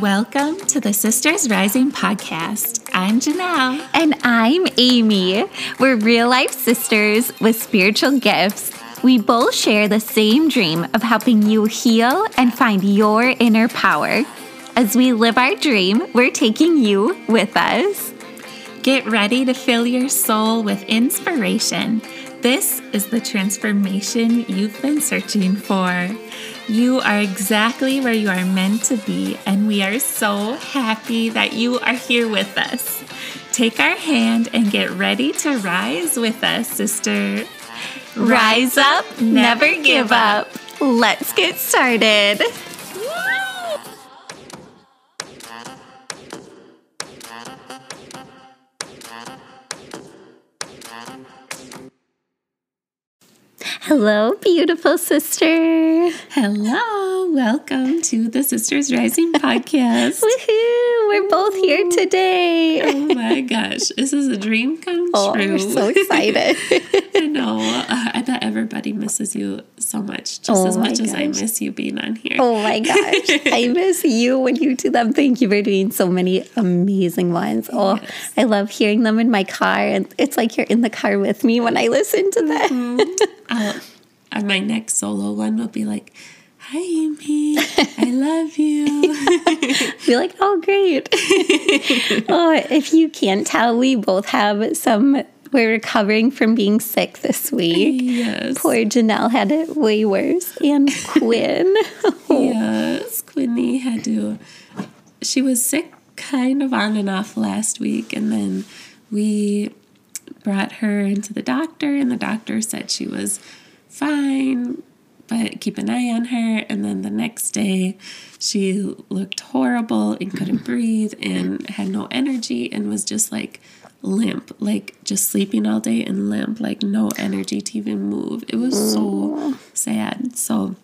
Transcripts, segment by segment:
Welcome to the Sisters Rising podcast. I'm Jinelle. And I'm Amy. We're real life sisters with spiritual gifts. We both share the same dream of helping you heal and find your inner power. As we live our dream, we're taking you with us. Get ready to fill your soul with inspiration. This is the transformation you've been searching for. You are exactly where you are meant to be, and we are so happy that you are here with us. Take our hand and get ready to rise with us, sister. Rise up, never give up. Let's get started. Hello, beautiful sister. Hello, welcome to the Sisters Rising podcast. Woohoo! We're both here today. Oh my gosh, this is a dream come Oh, true. we're so excited. I know. Uh, I bet everybody misses you so much, just Oh as much as I miss you being on here. oh my gosh. I miss you when you do them. Thank you for doing so many amazing ones. Oh, Yes. I love hearing them in my car. And it's like you're in the car with me when I listen to them. I'll, uh, my next solo one will be like, "Hi, Amy, I love you." Be like, oh, great. oh, if you can't tell, we both have some. We're recovering from being sick this week. yes, Poor Jinelle had it way worse. And Quinn. yes. Quinny had to. She was sick, kind of on and off last week, and then we brought her into the doctor, and the doctor said she was fine, but keep an eye on her. And then the next day, she looked horrible and couldn't breathe and had no energy and was just like limp, like just sleeping all day and limp, like no energy to even move. It was so sad. So,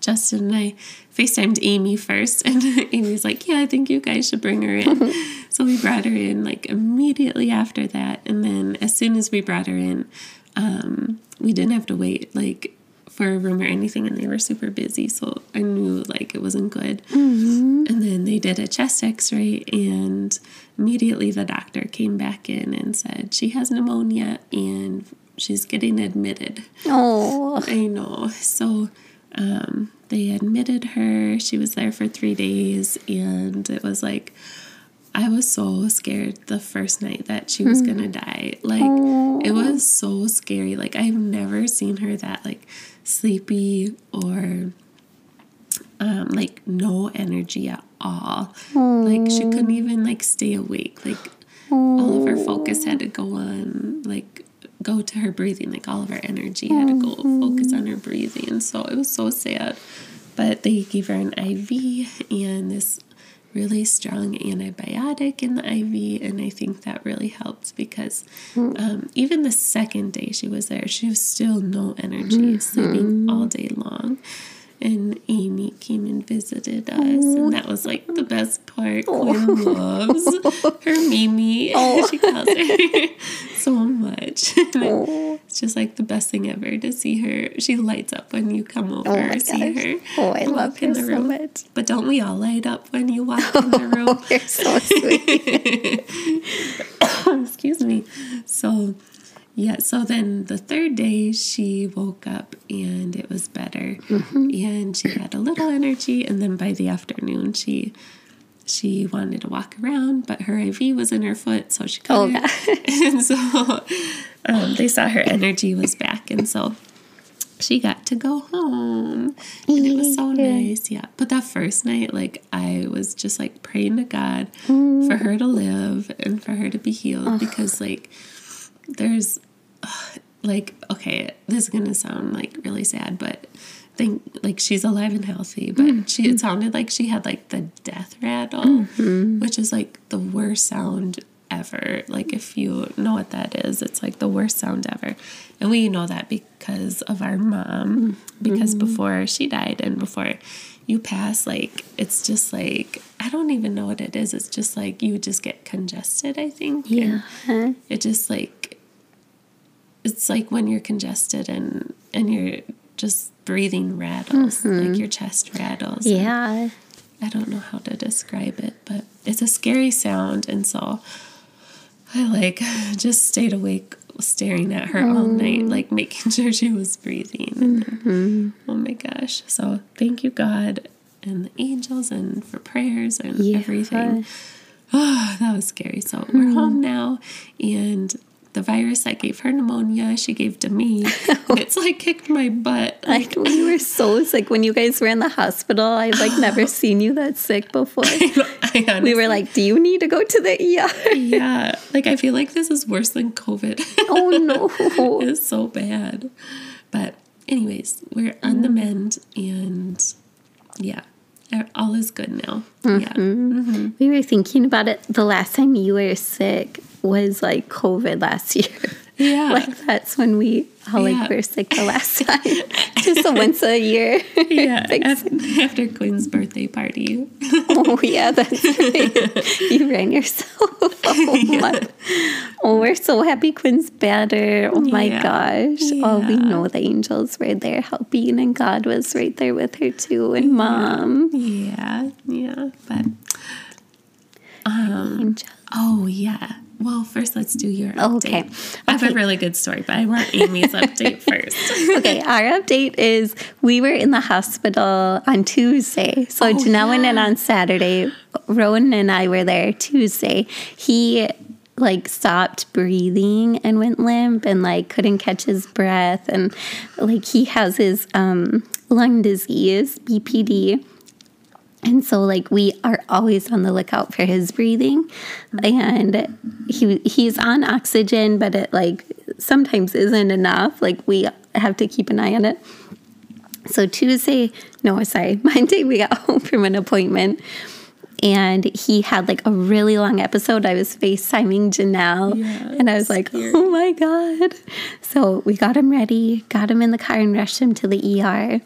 Justin and I FaceTimed Amy first, and Amy's like, Yeah, I think you guys should bring her in. so we brought her in like immediately after that. And then as soon as we brought her in, um, we didn't have to wait like for a room or anything, and they were super busy. So I knew like it wasn't good. And then they did a chest x ray, and immediately the doctor came back in and said, She has pneumonia and she's getting admitted. Oh, I know. So um, they admitted her. She was there for three days, and it was like, I was so scared the first night that she was gonna die. Like, it was so scary. Like, I've never seen her that, like, sleepy or um, like no energy at all. Like, she couldn't even, like, stay awake. Like, all of her focus had to go on, like, go to her breathing. Like, all of her energy had to go focus on her breathing. So it was so sad. But they gave her an IV and this really strong antibiotic in the IV, and I think that really helped because um, even the second day she was there, she was still no energy, sleeping all day long. And Amy came and visited us, and that was like the best part. Oh. Quinn loves her Mimi. she oh. calls her so much. Oh. it's just like the best thing ever to see her. She lights up when you come over, oh see gosh. her. Oh, I love in her the so room. much. But don't we all light up when you walk in the room? Oh, you're so sweet. Excuse me. So, yeah, so then the third day she woke up and it was better. Mm-hmm. And she had a little energy and then by the afternoon she she wanted to walk around, but her IV was in her foot, so she Oh, couldn't. and so um, they saw her energy was back, and so she got to go home, and it was so nice. Yeah, but that first night, like I was just like praying to God for her to live and for her to be healed, because like there's like okay, this is gonna sound like really sad, but think like she's alive and healthy, but mm-hmm. she it sounded like she had like the death rattle, mm-hmm. which is like the worst sound ever. Like if you know what that is, it's like the worst sound ever. And we know that because of our mom, because mm-hmm. before she died and before you pass, like it's just like I don't even know what it is. It's just like you just get congested, I think. and Yeah. it just like it's like when you're congested and and you're just breathing rattles, like mm-hmm. your chest rattles. Yeah. I don't know how to describe it, but it's a scary sound. And so I like just stayed awake staring at her all night, mm. like making sure she was breathing. And, mm-hmm. oh my gosh. So thank you, God, and the angels, and for prayers and Yeah. everything. Oh, that was scary. So we're mm-hmm. home now, and the virus that gave her pneumonia, she gave to me. it's like kicked my butt. Like we were so sick when you guys were in the hospital. I'd like never seen you that sick before. I We honestly- were like, "Do you need to go to the ER?" yeah, like I feel like this is worse than COVID. Oh no! it's so bad. But anyways, we're on the mend, and yeah, all is good now. Mm-hmm. Yeah, mm-hmm. We were thinking about it. The last time you were sick was like COVID last year. Yeah, Like that's when we all Yeah. like were sick the last time. Just a once a year. yeah. Like, After Quinn's birthday party. oh yeah, that's right. you ran yourself home. Oh, we're so happy Quinn's better. Oh my Yeah. gosh. Oh, we know the angels were there helping and God was right there with her too and mom. Yeah, yeah, but um, Angels. oh yeah. Well, first let's do your update. Okay. I have a really good story, but I want Amy's update first. okay, our update is we were in the hospital on Tuesday. So Oh, Jinelle went in on Saturday. Rowan and I were there Tuesday. He like stopped breathing and went limp and like couldn't catch his breath and like he has his um lung disease, BPD. And so like we are always on the lookout for his breathing and he he's on oxygen but it like sometimes isn't enough like we have to keep an eye on it. So Tuesday, no, sorry, Monday we got home from an appointment and he had like a really long episode. I was FaceTiming Jinelle Yeah, and I was like, scary. oh my God. So we got him ready, got him in the car and rushed him to the ER.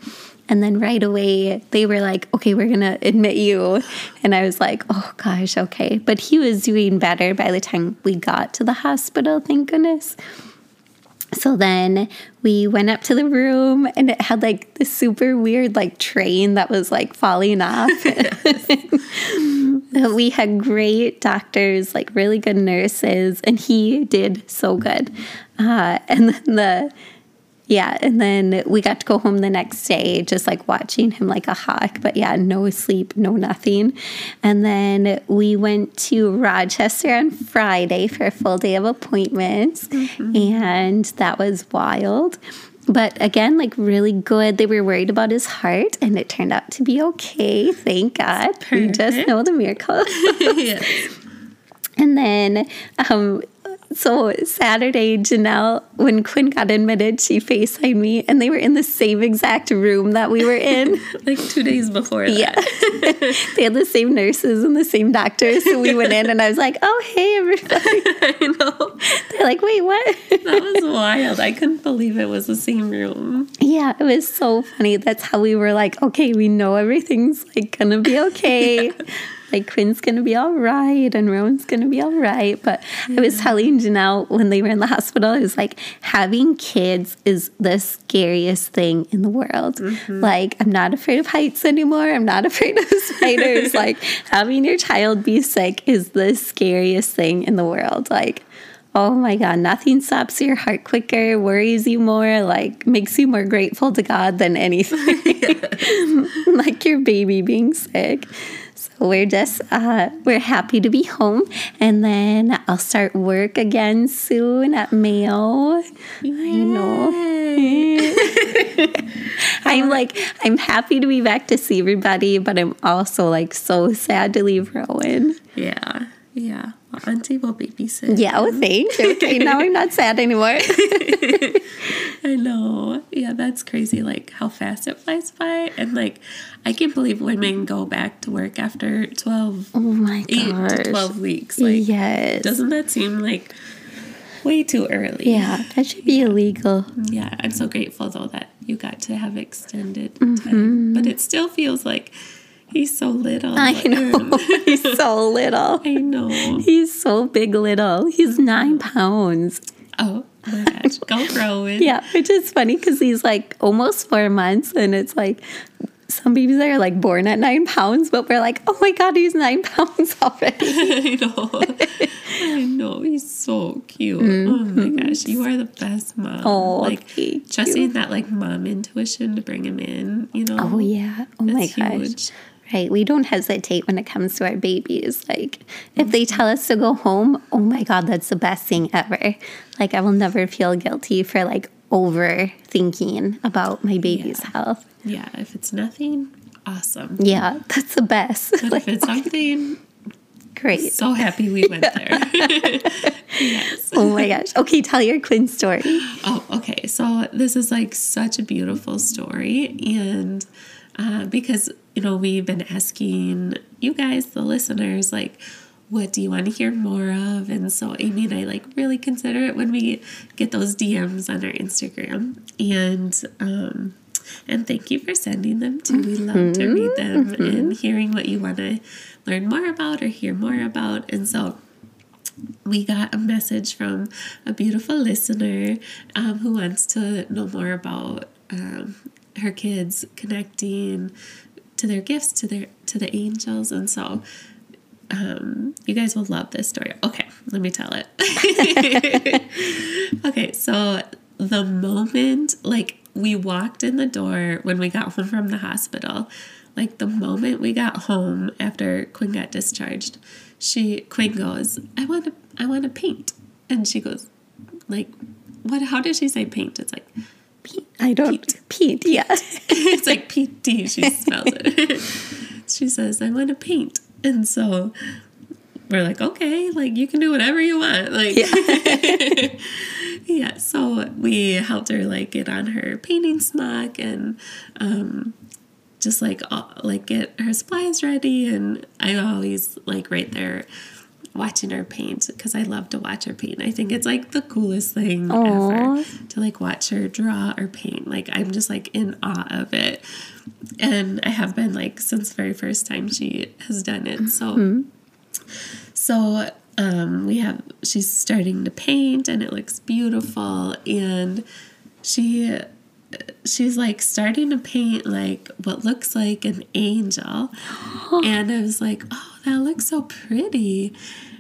And then right away, they were like, okay, we're going to admit you. And I was like, oh gosh, okay. But he was doing better by the time we got to the hospital, thank goodness. So then we went up to the room and it had like this super weird like train that was like falling off. we had great doctors, like really good nurses, and he did so good. Uh, and then the yeah, and then we got to go home the next day, just like watching him like a hawk. But yeah, no sleep, no nothing. And then we went to Rochester on Friday for a full day of appointments, and that was wild. But again, like really good. They were worried about his heart, and it turned out to be okay. Thank God. We just know the miracle. yes. And then, um, so Saturday, Jinelle, when Quinn got admitted, she FaceTimed me, and they were in the same exact room that we were in. Like two days before that. yeah. they had the same nurses and the same doctors. So we went in, and I was like, oh, hey, everybody. I know. They're like, wait, what? That was wild. I couldn't believe it was the same room. yeah, it was so funny. That's how we were like, okay, we know everything's like gonna be okay. Like Quinn's gonna be all right and Rowan's gonna be all right. But I was telling Jinelle when they were in the hospital, I was like, having kids is the scariest thing in the world. Mm-hmm. Like, I'm not afraid of heights anymore. I'm not afraid of spiders. like, having your child be sick is the scariest thing in the world. Like, Oh my God, nothing stops your heart quicker, worries you more, like makes you more grateful to God than anything. like your baby being sick. So we're just, uh, we're happy to be home. And then I'll start work again soon at Mayo. I know. I'm like, I'm happy to be back to see everybody, but I'm also like so sad to leave Rowan. Yeah. Yeah. Well, Auntie will babysit. Yeah, oh, thanks. Okay, now I'm not sad anymore. I know. Yeah, that's crazy. Like how fast it flies by. And like, I can't believe women go back to work after 12, Oh my 8 gosh. to 12 weeks. Like, yes. doesn't that seem like way too early? yeah, that should be illegal. Yeah. I'm so grateful though that you got to have extended Mm-hmm. time. But it still feels like he's so little. I know. He's so little. I know. He's so big little. He's nine pounds. Oh my gosh. Go Rowan. Yeah, which is funny because he's like almost four months and it's like some babies are like born at nine pounds, but we're like, oh my god, he's nine pounds already. I know. I know. He's so cute. Oh my gosh. You are the best mom. Mm-hmm. Oh, like you. that like mom intuition to bring him in, you know. Oh yeah. Oh my gosh. huge. Right. We don't hesitate when it comes to our babies. Like if they tell us to go home, oh my god, that's the best thing ever. Like I will never feel guilty for like overthinking about my baby's Yeah. health. Yeah, if it's nothing, awesome. Yeah, that's the best. But like, if it's something, great. so happy we went there. yes. Oh my gosh. Okay, tell your Quinn story. Oh, okay. So this is like such a beautiful story, and uh, because you know we've been asking you guys, the listeners, like, what do you want to hear more of? And so Amy and I like really consider it when we get those DMs on our Instagram, and um, and thank you for sending them too. We love to read them and hearing what you want to learn more about or hear more about, and so we got a message from a beautiful listener um, who wants to know more about um, her kids connecting to their gifts to their to the angels and so um, you guys will love this story. Okay let me tell it. Okay so the moment like we walked in the door when we got home from the hospital like the moment we got home after quinn got discharged she quinn goes i want to i want to paint. And she goes like what how did she say paint? It's like I don't Pete, yeah. it's like pt she spells it. She says i want to paint. And so we're like okay like you can do whatever you want like yeah. So we helped her like get on her painting smock and um just like all, like get her supplies ready. And i always like right there watching her paint because i love to watch her paint. I think it's like the coolest thing Aw. ever to like watch her draw or paint. Like i'm just like in awe of it. And i have been like since the very first time she has done it. So so um, we have she's starting to paint and it looks beautiful. And she she's like starting to paint like what looks like an angel. And i was like oh that looks so pretty.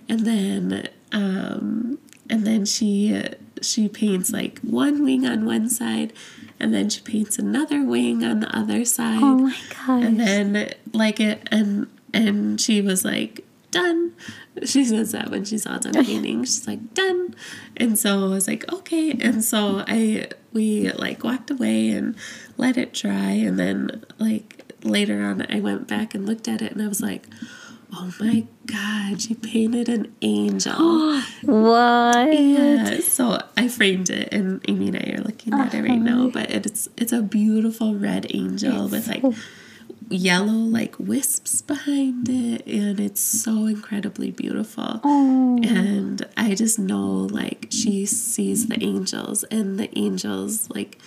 And then um and then she she paints like one wing on one side and then she paints another wing on the other side. Oh my gosh. and then like it and and she was like done. She says that when she's all done painting she's like done. And so i was like okay. And so i we like walked away and let it dry. And then like later on i went back and looked at it and i was like oh my god she painted an angel. What? yeah, so I framed it, and Amy and I are looking at it right now. Uh-huh. But it's it's a beautiful red angel with like yellow like wisps behind it, and it's so incredibly beautiful. Oh. And I just know like she sees the angels, and the angels like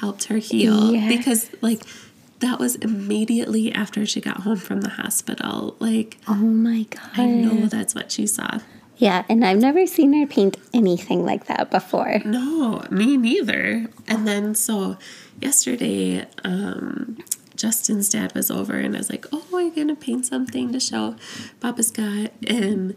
helped her heal Yes. because like that was immediately after she got home from the hospital. Like Oh my god. I know that's what she saw. Yeah, and I've never seen her paint anything like that before. No, me neither. And then so yesterday, um, Justin's dad was over and I was like, Oh, you gonna paint something to show Papa Scott? And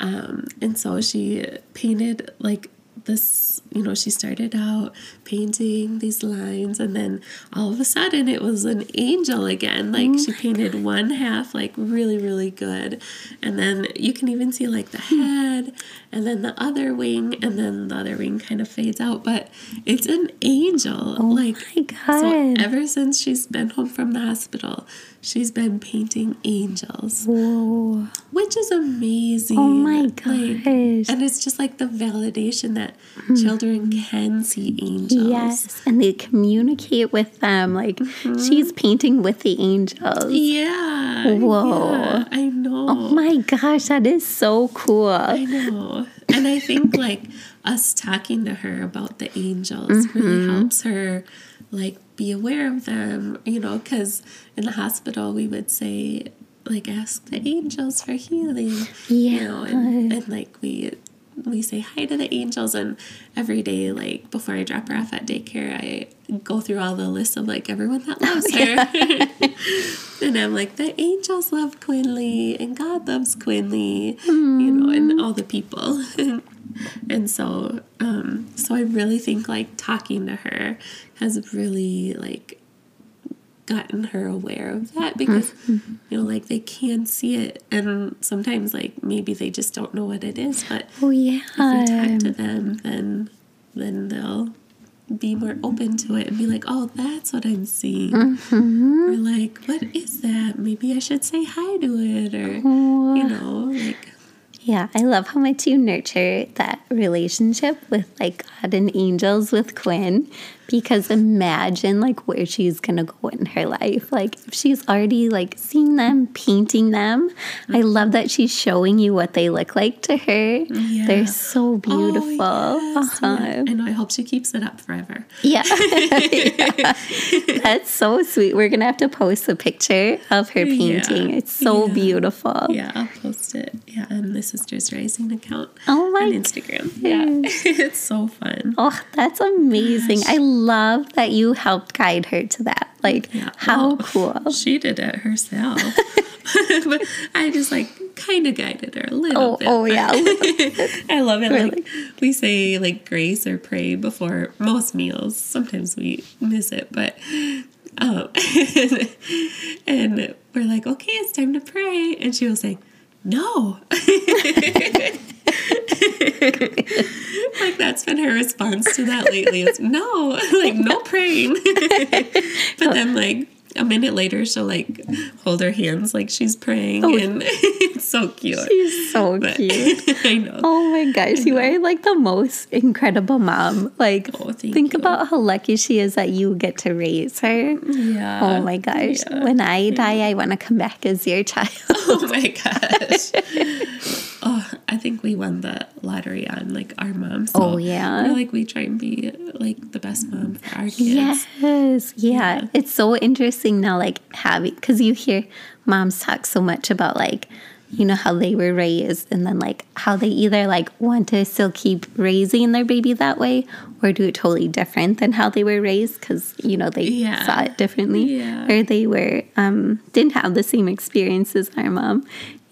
um, and so she painted like this, you know, she started out painting these lines and then all of a sudden it was an angel again. Like oh she painted one half like really, really good. And then you can even see like the hmm. head and then the other wing and then the other wing kind of fades out. But it's an angel. Oh like my God. so God. ever since she's been home from the hospital, she's been painting angels Whoa. Which is amazing. Oh my Like, gosh. and it's just like the validation that children can see angels. Yes, and they communicate with them. Like Mm-hmm. she's painting with the angels. Yeah. Whoa. yeah, I know. Oh my gosh, that is so cool. I know. And I think like us talking to her about the angels really Mm-hmm. helps her like be aware of them, you know, because in the hospital we would say like ask the angels for healing. You know, and, and like we we say hi to the angels and every day like before i drop her off at daycare i go through all the lists of like everyone that loves her. and i'm like the angels love Quinnley and god loves Quinnley. You know and all the people. And so um so i really think like talking to her has really like gotten her aware of that because Mm-hmm. you know like they can see it and sometimes like maybe they just don't know what it is but Oh yeah. if we talk to them then then they'll be more open to it and be like oh that's what i'm seeing Mm-hmm. or like what is that maybe i should say hi to it or Oh. you know like Yeah, I love how much you nurture that relationship with like God and angels with Quinn because imagine like where she's gonna go in her life. Like if she's already like seeing them, painting them. I love that she's showing you what they look like to her. Yeah. They're so beautiful. Oh, yes, Uh-huh. yeah. I hope she keeps it up forever. Yeah. Yeah. That's so sweet. We're going to have to post a picture of her painting. It's so beautiful. Yeah, I'll post it. Yeah, on the Sisters Rising account Oh my on Instagram. Yeah, it's so fun. Oh, that's amazing. I love that you helped guide her to that. Like, Yeah. how Well, cool. She did it herself, but I just like kind of guided her a little Oh, bit. oh yeah. I love it. Really? Like we say like grace or pray before most meals. Sometimes we miss it, but um, and we're like, okay, it's time to pray, and she will say, no. like that's been her response to that lately. Is no, like no praying. but then like a minute later, she'll like hold her hands like she's praying, oh. and it's so cute. She's so But- cute. I know. Oh my gosh, you are like the most incredible mom. Like, Oh, think you. about how lucky she is that you get to raise her. Yeah. Oh my gosh. yeah. When I die, I want to come back as your child. Oh my gosh. Oh, I think we won the lottery on like our mom. So Oh, yeah? Feel like we try and be like the best mom for our kids. Yes, yeah. It's so interesting now, like having, because you hear moms talk so much about like, you know, how they were raised and then like how they either like want to still keep raising their baby that way or do it totally different than how they were raised because, you know, they Yeah. saw it differently Yeah. or they were, um, didn't have the same experience as our mom.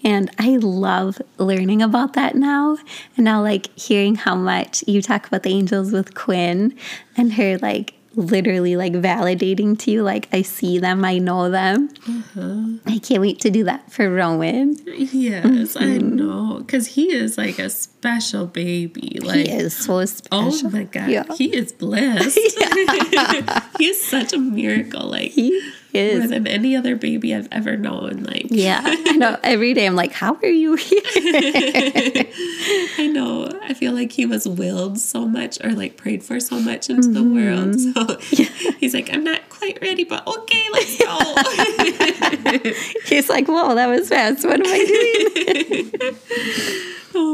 And I love learning about that now. And now, like, hearing how much you talk about the angels with Quinn and her, like, literally, like, validating to you, like, I see them, I know them. Mm-hmm. I can't wait to do that for Rowan. Yes, I mm-hmm. know. Because he is like a special baby. Like, he is so oh special oh my God. Yeah. He is blessed. he is such a miracle. Like, He more is. than any other baby I've ever known. Like, Yeah, I know. Every day I'm like, how are you here? I know. I feel like he was willed so much or like prayed for so much into the world. Mm-hmm. So he's like, I'm not quite ready, but okay, let's go. He's like, whoa, that was fast. What am I doing?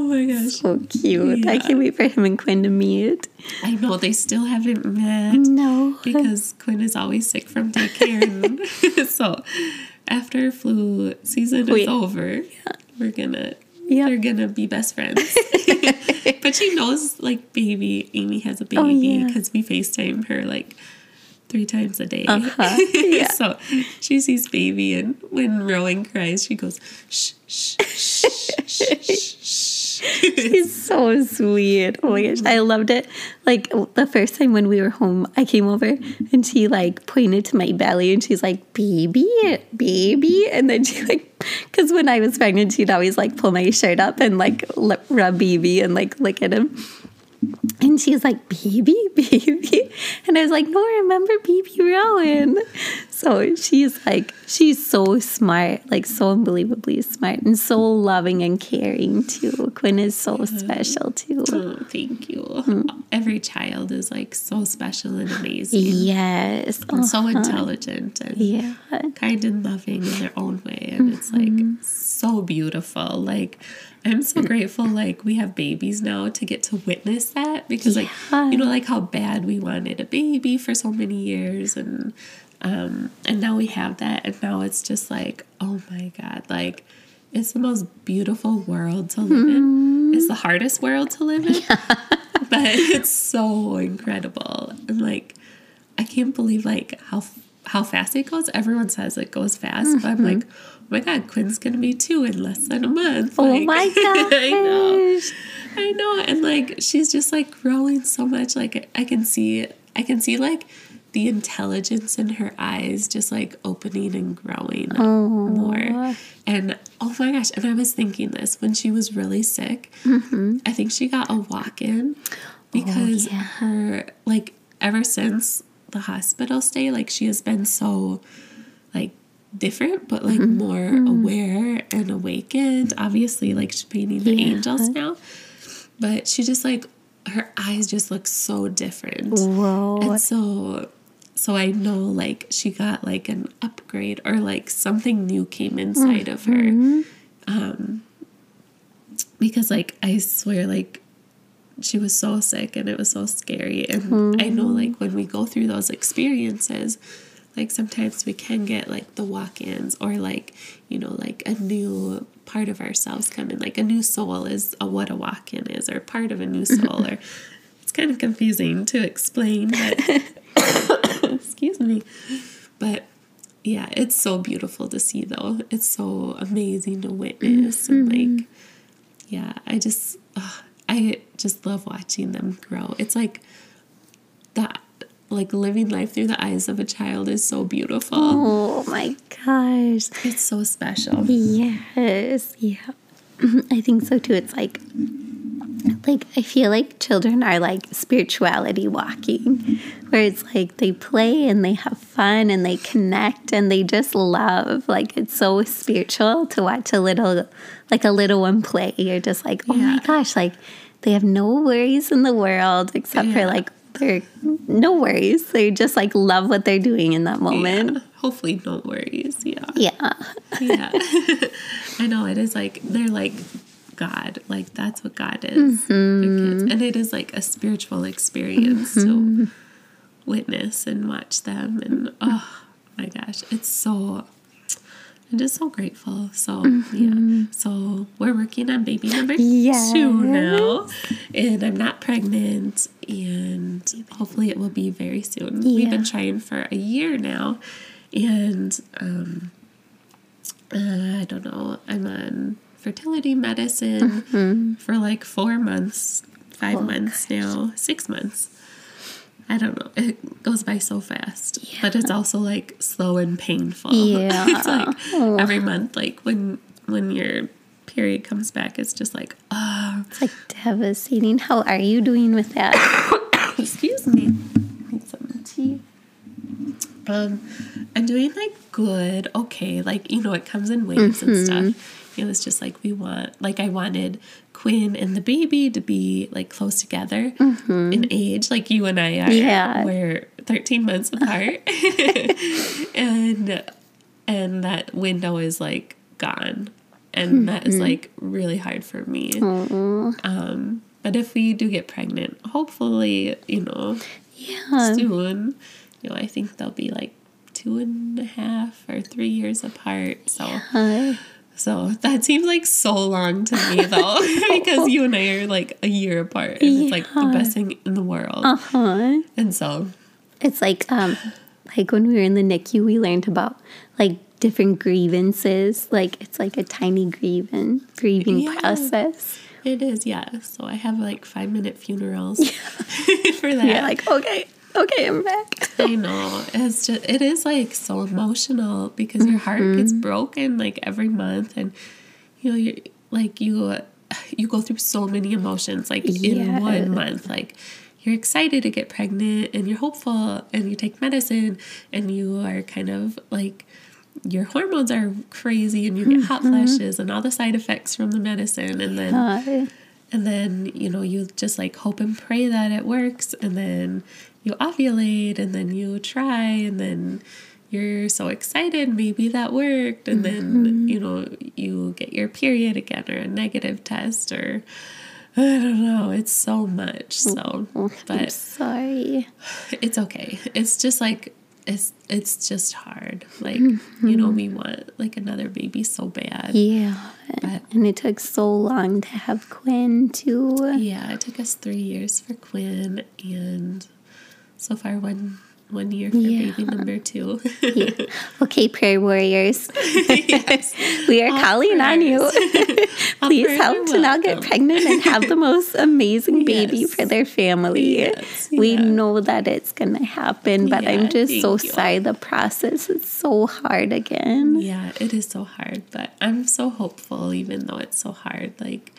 oh my gosh. So cute. I can't wait for him and Quinn to meet. I know they still haven't met No. because Quinn is always sick from daycare. So after flu season Wait. is over, we're gonna Yeah. they're gonna be best friends. but she knows like baby Amy has a baby Oh, yeah. because we FaceTime her like three times a day. Uh-huh. Yeah. so she sees baby and when Rowan cries, she goes shh shh shh shh shh. shh. He's so sweet. Oh my gosh. I loved it. Like the first time when we were home, I came over and she like pointed to my belly and she's like, baby, baby. And then she like, because when I was pregnant, she'd always like pull my shirt up and like rub baby and like look at him. And she's like, baby, baby. And I was like, no, remember baby Rowan. So she's like, she's so smart, like so unbelievably smart and so loving and caring too. Quinn is so special too. Oh, thank you. Mm. Every child is like so special and amazing. Yes. and so uh-huh. intelligent and Yeah. kind and loving in their own way and it's like Mm-hmm. so beautiful like i'm so grateful like we have babies now to get to witness that because like you know like how bad we wanted a baby for so many years and um and now we have that and now it's just like oh my god like it's the most beautiful world to live in. It's the hardest world to live in. but it's so incredible. And like I can't believe like how how fast it goes. Everyone says it goes fast, but I'm like, oh my god, Quinn's gonna be two in less than a month. Oh Like, my gosh. I know. I know. And like she's just like growing so much. Like I can see I can see like the intelligence in her eyes just like opening and growing oh. more. And oh my gosh, and I was thinking this when she was really sick. Mm-hmm. I think she got a walk in oh, because yeah. her like ever since the hospital stay, like she has been so like different but like mm-hmm. more mm-hmm. aware and awakened. Obviously, like she's painting the Yeah. angels now. But she just like her eyes just look so different. Whoa. And so so I know like she got like an upgrade or like something new came mm. inside of her. Mm-hmm. Um because like I swear like she was so sick and it was so scary. And I know mm-hmm. like when we go through those experiences like sometimes we can get like the walk-ins or like you know like a new part of ourselves come in. Like a new soul is a, what a walk-in is or part of a new soul or it's kind of confusing to explain but excuse me but yeah it's so beautiful to see though it's so amazing to witness and mm-hmm. like yeah i just i just love watching them grow it's like that like living life through the eyes of a child is so beautiful Oh my gosh. it's so special Yes. Yeah. I think so too. It's like like I feel like children are like spirituality walking where it's like they play and they have fun and they connect and they just love. Like it's so spiritual to watch a little like a little one play. You're just like oh my gosh like they have no worries in the world except for like they're no worries. They just like love what they're doing in that moment. Yeah. hopefully no worries. Yeah. Yeah, yeah. I know. It is like they're like god. Like that's what god is. Kids. And it is like a spiritual experience to witness and watch them. And oh my gosh it's so i'm just so grateful. So yeah. So we're working on baby number Yes. two now. And i'm not pregnant. And hopefully it will be very soon. We've been trying for a year now. And um uh, I don't know. I'm on fertility medicine for like four months, five Oh, months now, six months. I don't know. It goes by so fast, but it's also like slow and painful. Yeah. it's like every month, like when when your period comes back, it's just like, oh, It's like devastating. How are you doing with that? excuse me. Need some tea. Um, I'm doing like good, okay. Like you know, it comes in waves and Mm-hmm. stuff. It was just like we want, like I wanted Quinn and the baby to be like close together in age, like you and I are. Mm-hmm. Yeah. we're 13 months apart, and and that window is like gone, and that Mm-hmm. is like really hard for me. Um, but if we do get pregnant, hopefully, you know, Yeah. soon, you know, I think they'll be like two and a half or three years apart. So, Hi. So that seems like so long to me though, because you and I are like a year apart, and it's like the best thing in the world. Uh-huh. And so, It's like um like when we were in the NICU we learned about like different grievances. Like it's like a tiny grieving grieving Yeah. process. it is, yeah. So I have like five minute funerals for that. Yeah, like okay, okay, I'm back. I know. It's just it is like so emotional because your heart mm-hmm. gets broken like every month and you know you like you you go through so many emotions like in Yes. one month like you're excited to get pregnant and you're hopeful and you take medicine and you are kind of like your hormones are crazy and you get hot mm-hmm. flashes and all the side effects from the medicine and then Hi. and then, you know, you just like hope and pray that it works. And then you ovulate and then you try and then you're so excited. Maybe that worked. And then, mm-hmm. you know, you get your period again or a negative test or I don't know. It's so much. So, mm-hmm. I'm but sorry. it's okay. It's just like it's it's just hard. Like you know, mm-hmm. we want like another baby so bad. Yeah. But- and it took so long to have Quinn too. Yeah, it took us three years for Quinn, and so far one one year for Yeah. baby number two. Yeah. Okay, prayer warriors. We are All calling on you. Please prayers help to not get pregnant and have the most amazing baby Yes. for their family. Yes, We yeah. know that it's going to happen, but I'm just so you. sorry the process is so hard again. Yeah, it is so hard, but I'm so hopeful even though it's so hard. Like,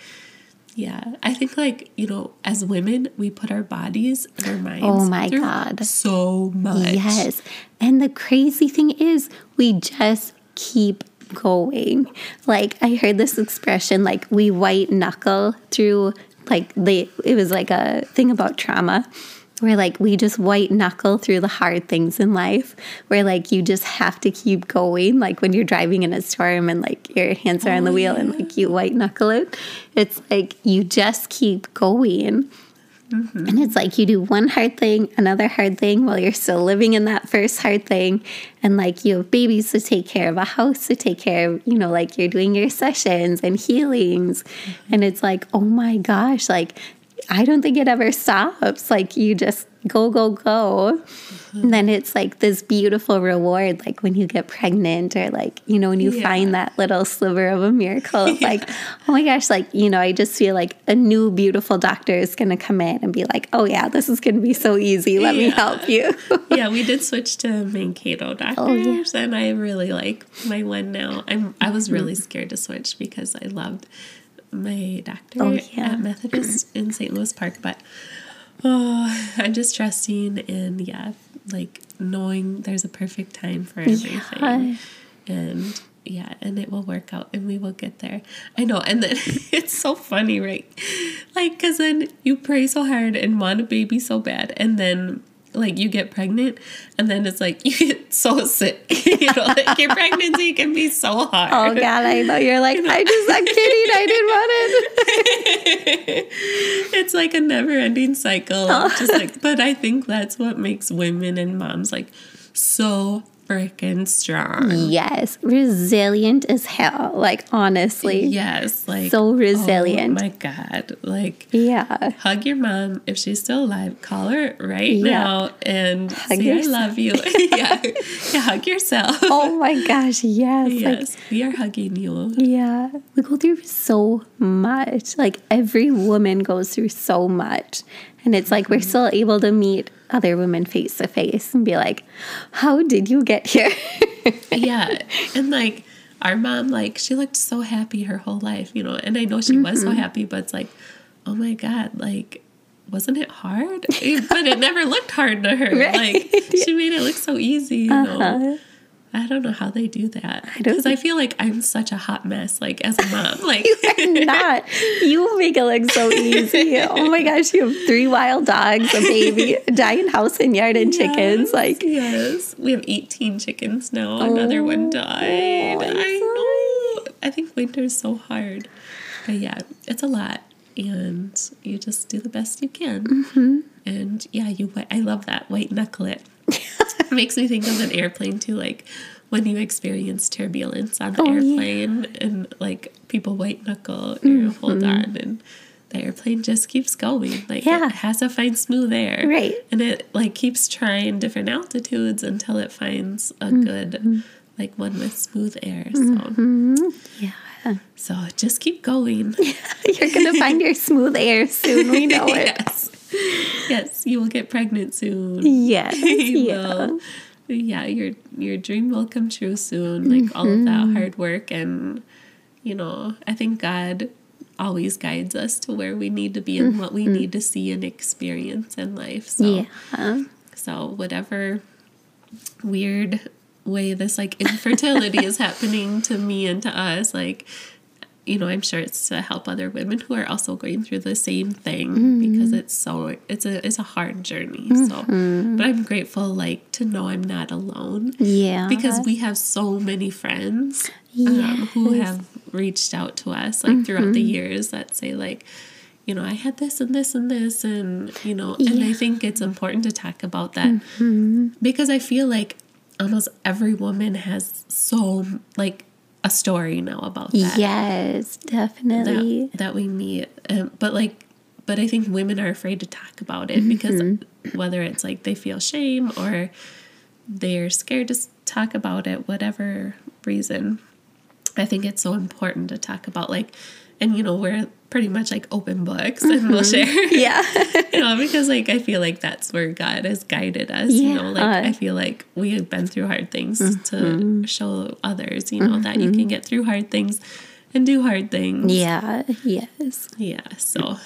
yeah, I think like, you know, as women, we put our bodies and our minds Oh my God. so much. Yes. And the crazy thing is, we just keep going. Like, I heard this expression, like, we white knuckle through, like, the, it was like a thing about trauma. Where like we just white knuckle through the hard things in life, where like you just have to keep going. Like when you're driving in a storm and like your hands are on the Oh, wheel and like you white knuckle it, it's like you just keep going. Mm-hmm. And it's like you do one hard thing, another hard thing while you're still living in that first hard thing. And like you have babies to take care of, a house to take care of, you know, like you're doing your sessions and healings. Mm-hmm. And it's like, oh my gosh, like I don't think it ever stops. Like you just go, go, go. And then it's like this beautiful reward, like when you get pregnant or like, you know, when you Yeah. find that little sliver of a miracle. It's like, oh my gosh, like, you know, I just feel like a new beautiful doctor is going to come in and be like, oh yeah, this is going to be so easy. Let me help you. yeah, we did switch to Mankato doctors, Oh, yeah. and I really like my one now. I'm I was really Mm-hmm. scared to switch because I loved my doctor Oh, yeah. at Methodist in St. Louis Park, but oh, I'm just trusting and yeah, like knowing there's a perfect time for everything, Yeah. and yeah, and it will work out, and we will get there. I know, and then it's so funny, right? Like, because then you pray so hard and want a baby so bad, and then like you get pregnant, and then it's like you get so sick. you know, like your pregnancy can be so hard. Oh God, I know. You're like, I just, I'm kidding. I didn't want it. it's like a never ending cycle. Oh. Just like, but I think that's what makes women and moms like so freaking strong. yes. Resilient as hell. Like, honestly. Yes, like So oh resilient. Oh my god, like Yeah. hug your mom if she's still alive. Call her right Yeah. now and say yourself. I love you. yeah. yeah, hug yourself. Oh my gosh. Yes. Like, yes, we are hugging you. Yeah, we go through so much. Like every woman goes through so much. And it's like we're still able to meet other women face to face and be like, How did you get here? yeah and like our mom like she looked so happy her whole life you know and i know she was Mm-hmm. so happy but it's like oh my god like wasn't it hard but it never looked hard to her Right. like she made it look so easy you know Uh-huh. I don't know how they do that. Because I, feel like i'm such a hot mess like as a mom like Not. You make it look so easy. Oh my gosh, you have three wild dogs, a baby, a giant house and yard, and chickens. Like, yes. We have 18 chickens now. Another one died. Oh, I'm know. i think winter's so hard. But yeah it's a lot. And you just do the best you can. Mm-hmm. and yeah you i love that white knuckle it makes me think of an airplane too like when you experience turbulence on the Oh, yeah. airplane and like people white knuckle you hold on and the airplane just keeps going like Mm-hmm. Yeah. it has to find smooth air Right. and it like keeps trying different altitudes until it finds a Mm-hmm. good like one with smooth air so yeah. so just keep going You're going to find your smooth air soon. We know it. yes yes you will get pregnant soon Yes. Yeah. will yeah your your dream will come true soon like all of Mm-hmm. that hard work and you know i think god always guides us to where we need to be and what we need to see and experience in life so Mm-hmm. Yeah. so whatever weird way this like infertility is happening to me and to us like you know i'm sure it's to help other women who are also going through the same thing because it's so it's a it's a hard journey so. But i'm grateful like to know i'm not alone Yeah. because we have so many friends um, who have reached out to us like throughout the years that say like you know, I had this and this and this, and, you know, and I think it's important to talk about that Mm-hmm. because I feel like almost every woman has so, like, a story now about that. Yes, definitely. That, that we meet. Um, but, like, but I think women are afraid to talk about it because Mm-hmm. whether it's like they feel shame or they're scared to talk about it, whatever reason, I think it's so important to talk about like, and you know, we're pretty much like open books and we'll share, yeah. you know, because like I feel like that's where God has guided us, you know, like Yeah. I feel like we have been through hard things to show others, you know, that you can get through hard things and do hard things. yeah. Yes. Yeah. So,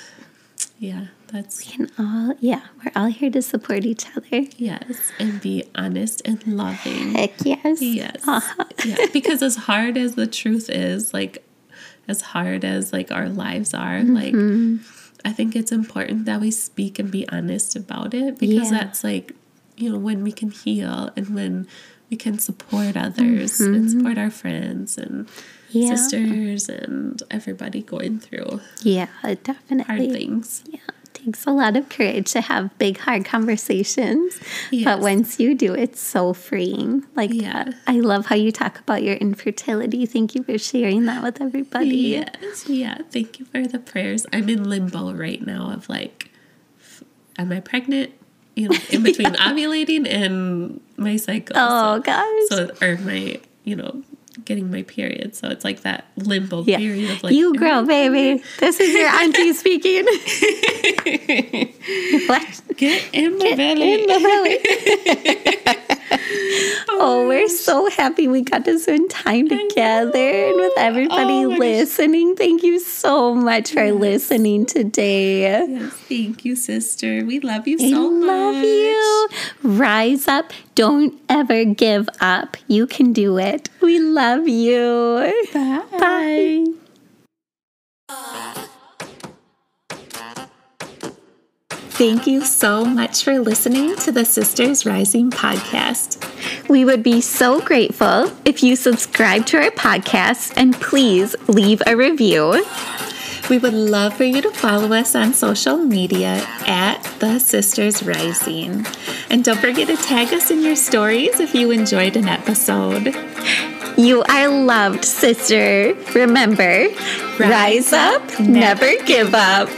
yeah, that's, And all, yeah, we're all here to support each other. yes. And be honest and loving. Heck yes. Yes. Uh-huh. yeah. Because as hard as the truth is, like as hard as like our lives are, like Mm-hmm. I think it's important that we speak and be honest about it because Yeah. that's like, you know, when we can heal and when we can support others and support our friends and Mm-hmm. Yeah. sisters and everybody going through Yeah, definitely hard things. Yeah, takes a lot of courage to have big, hard conversations. But once you do, it's so freeing. Like, Yeah. I love how you talk about your infertility. Thank you for sharing that with everybody. Yes, yeah. Thank you for the prayers. I'm in limbo right now of like, am I pregnant? You know, in between ovulating and my cycle. Oh, gosh. So, or my, you know, getting my period. So it's like that limbo yeah. period of like, you girl, I- oh, baby. This is your auntie speaking. what? Get in my belly. In the belly. Oh, oh, we're so happy we got to spend time together and with everybody Oh my gosh. listening. Thank you so much for listening today. yes, thank you, sister. We love you I so love much. you. Rise up. Don't ever give up. You can do it. We love you. Bye. Bye. Thank you so much for listening to the Sisters Rising podcast. We would be so grateful if you subscribe to our podcast and please leave a review. We would love for you to follow us on social media at The Sisters Rising. And don't forget to tag us in your stories if you enjoyed an episode. You are loved, sister. Remember, rise up, never give up.